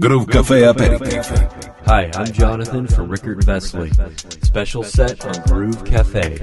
Groove Cafe Aperitif. Hi, I'm Jonathan from Rickard Vesley. Special set on Groove Cafe.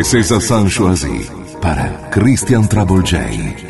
Les César para Christian Trouble J.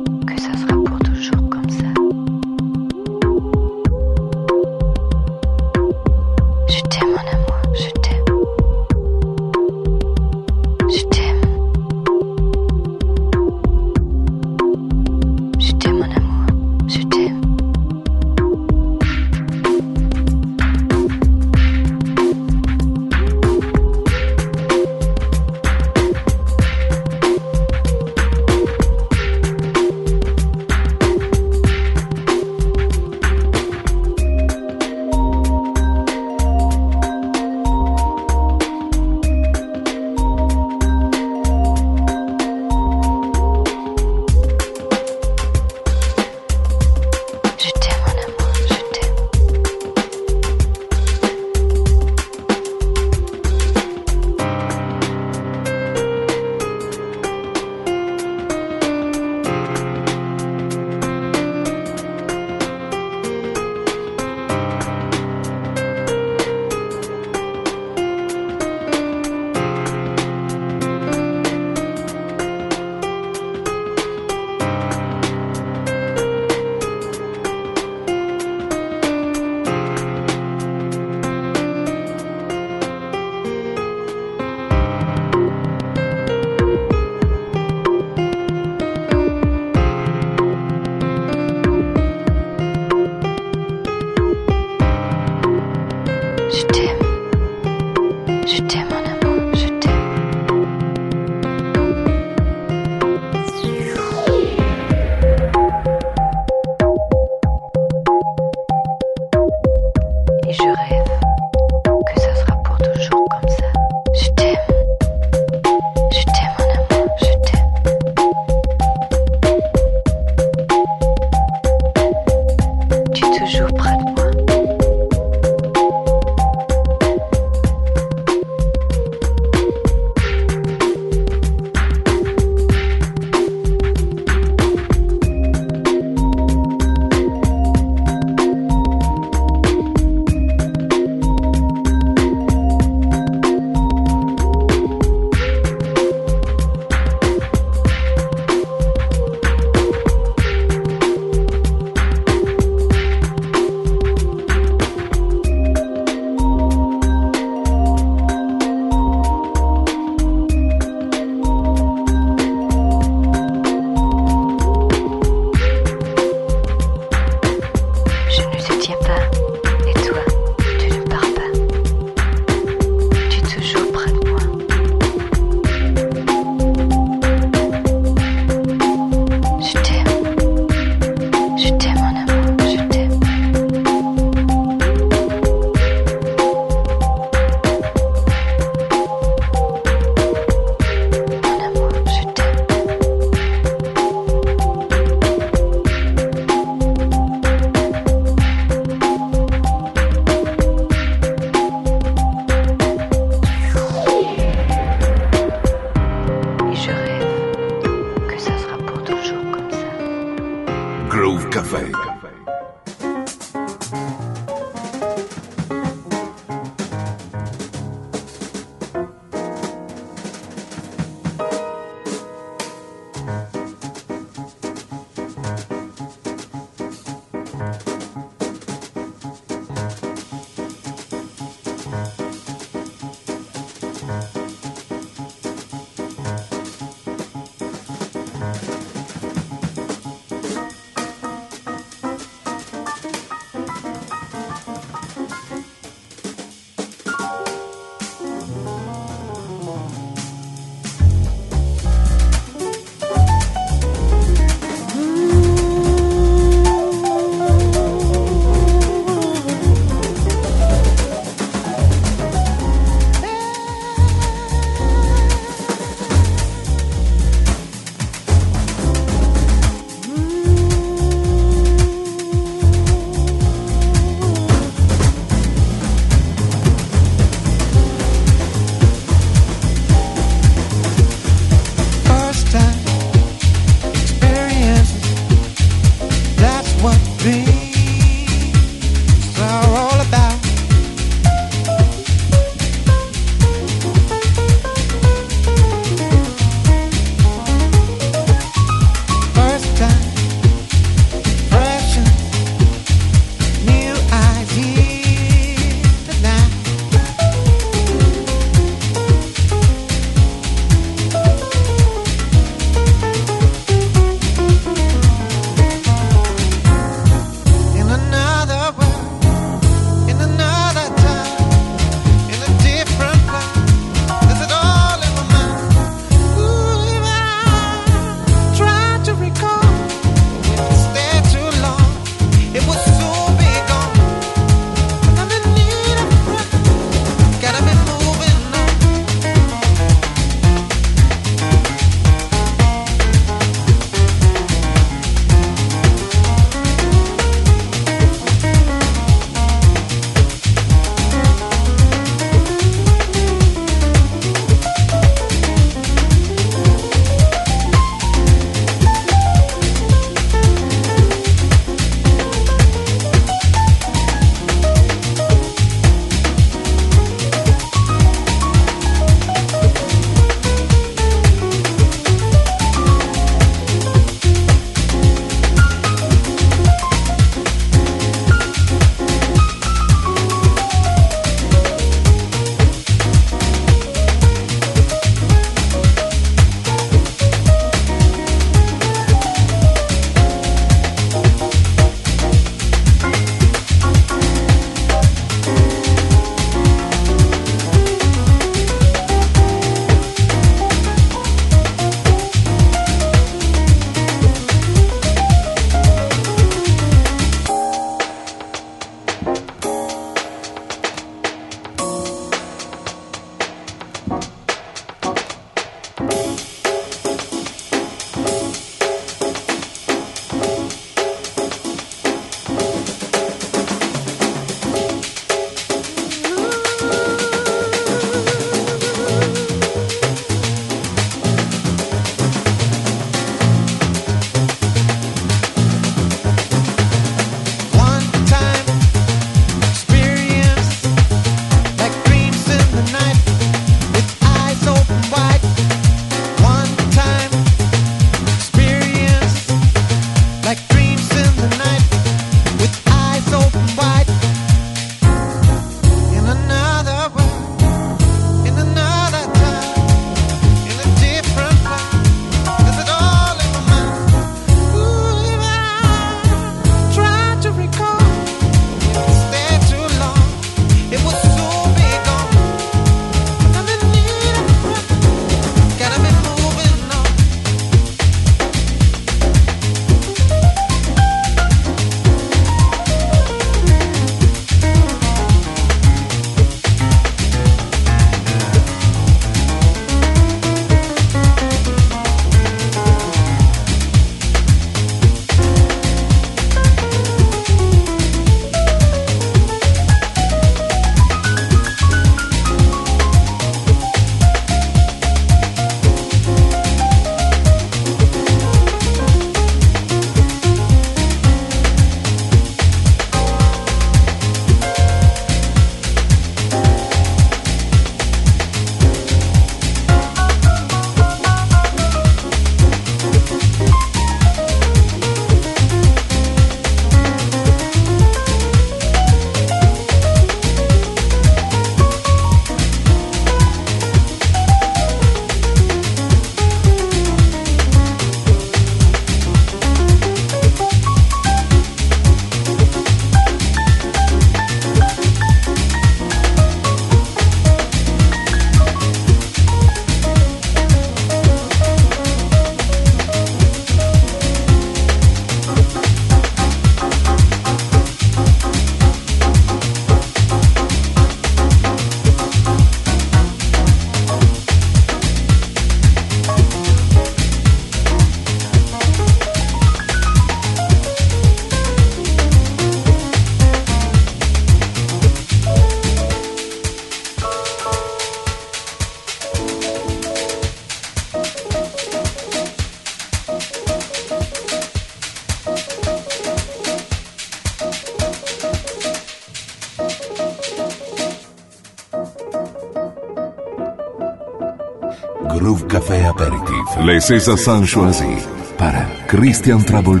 Les César San Choisi para Christian Trouble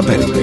Groove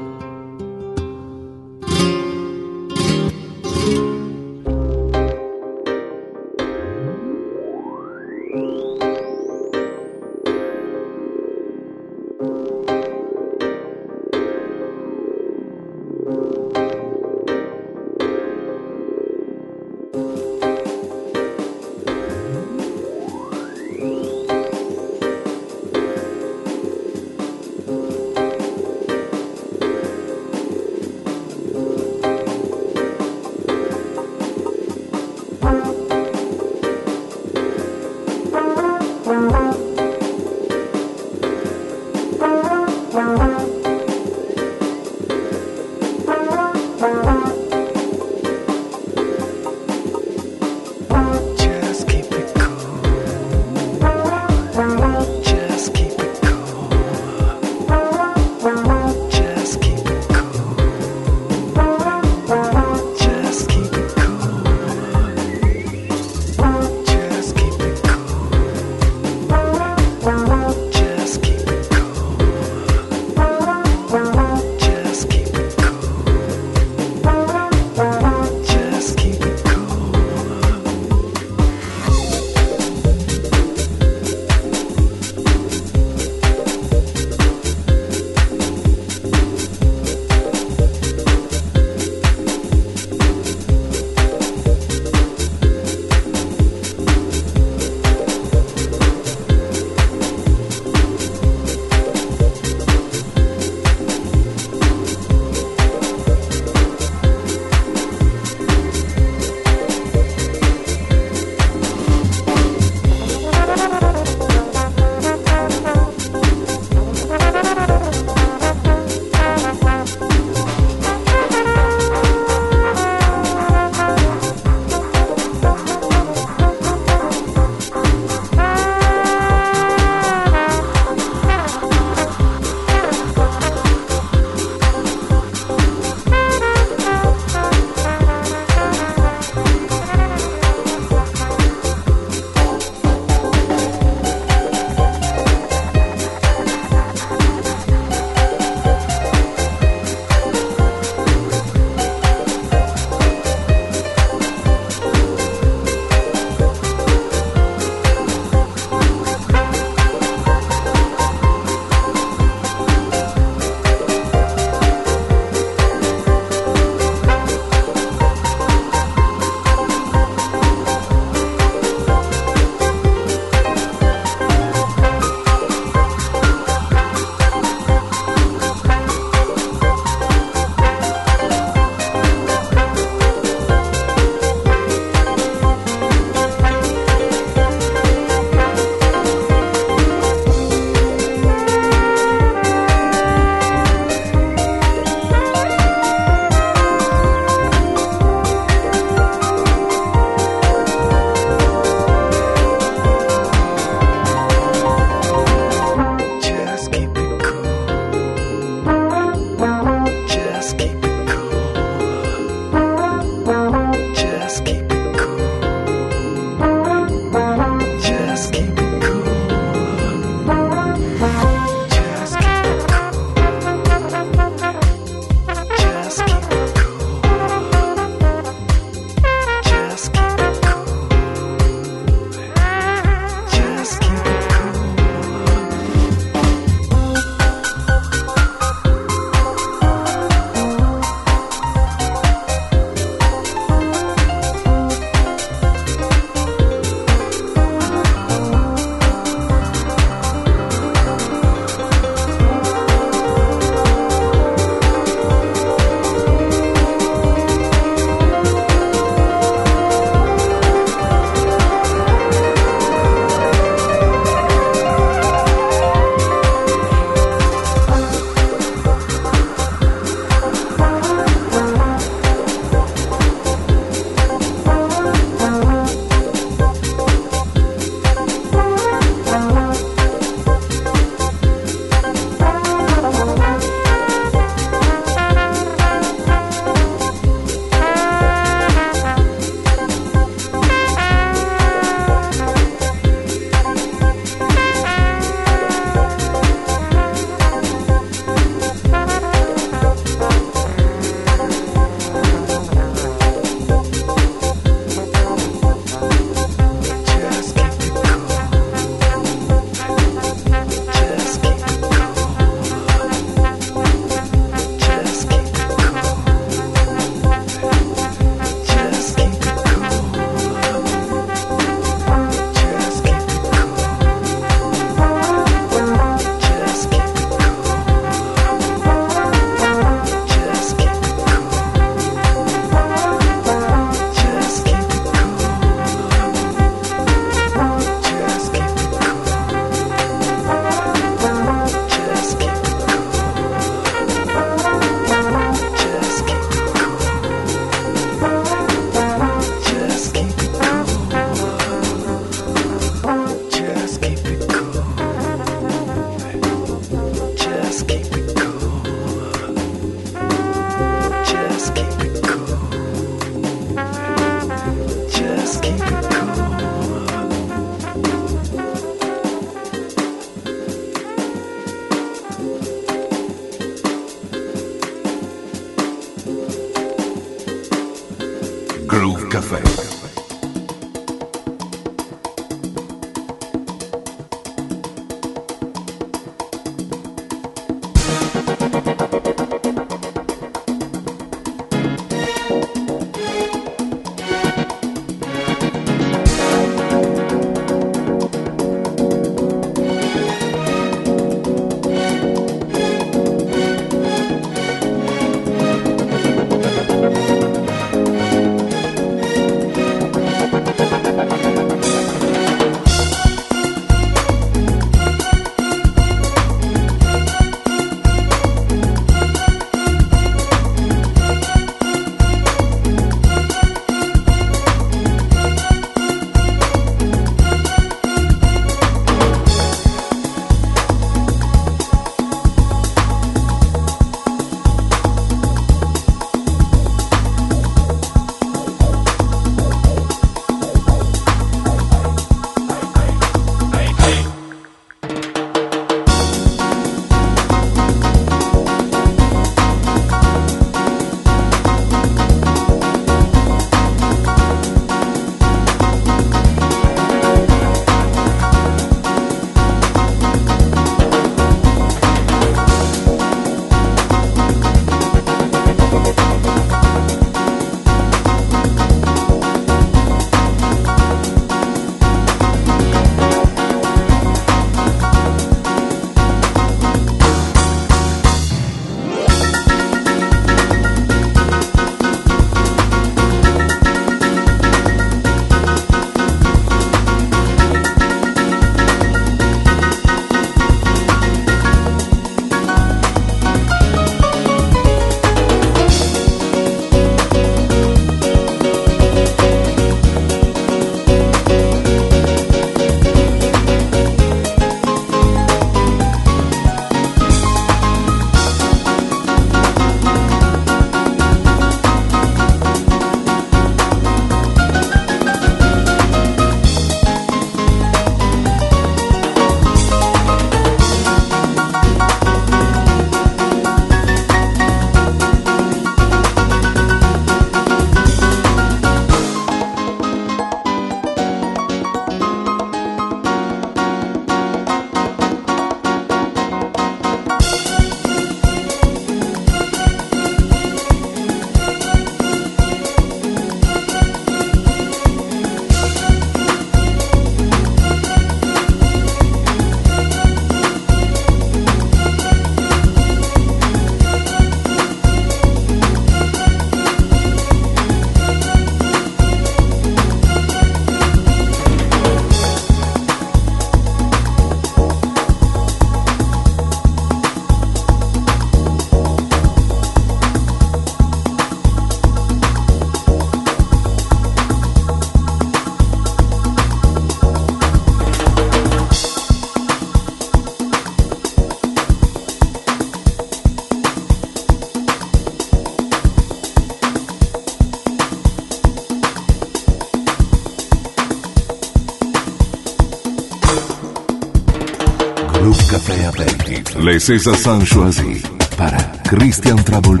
Les César sont choisis para Christian Trouble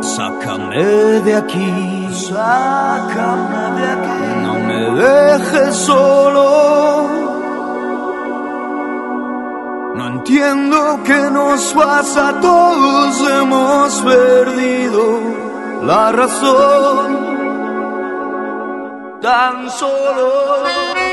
Sácame de aquí, sácame de aquí. No me dejes solo. No entiendo qué nos pasa, todos hemos perdido la razón. Tan solo.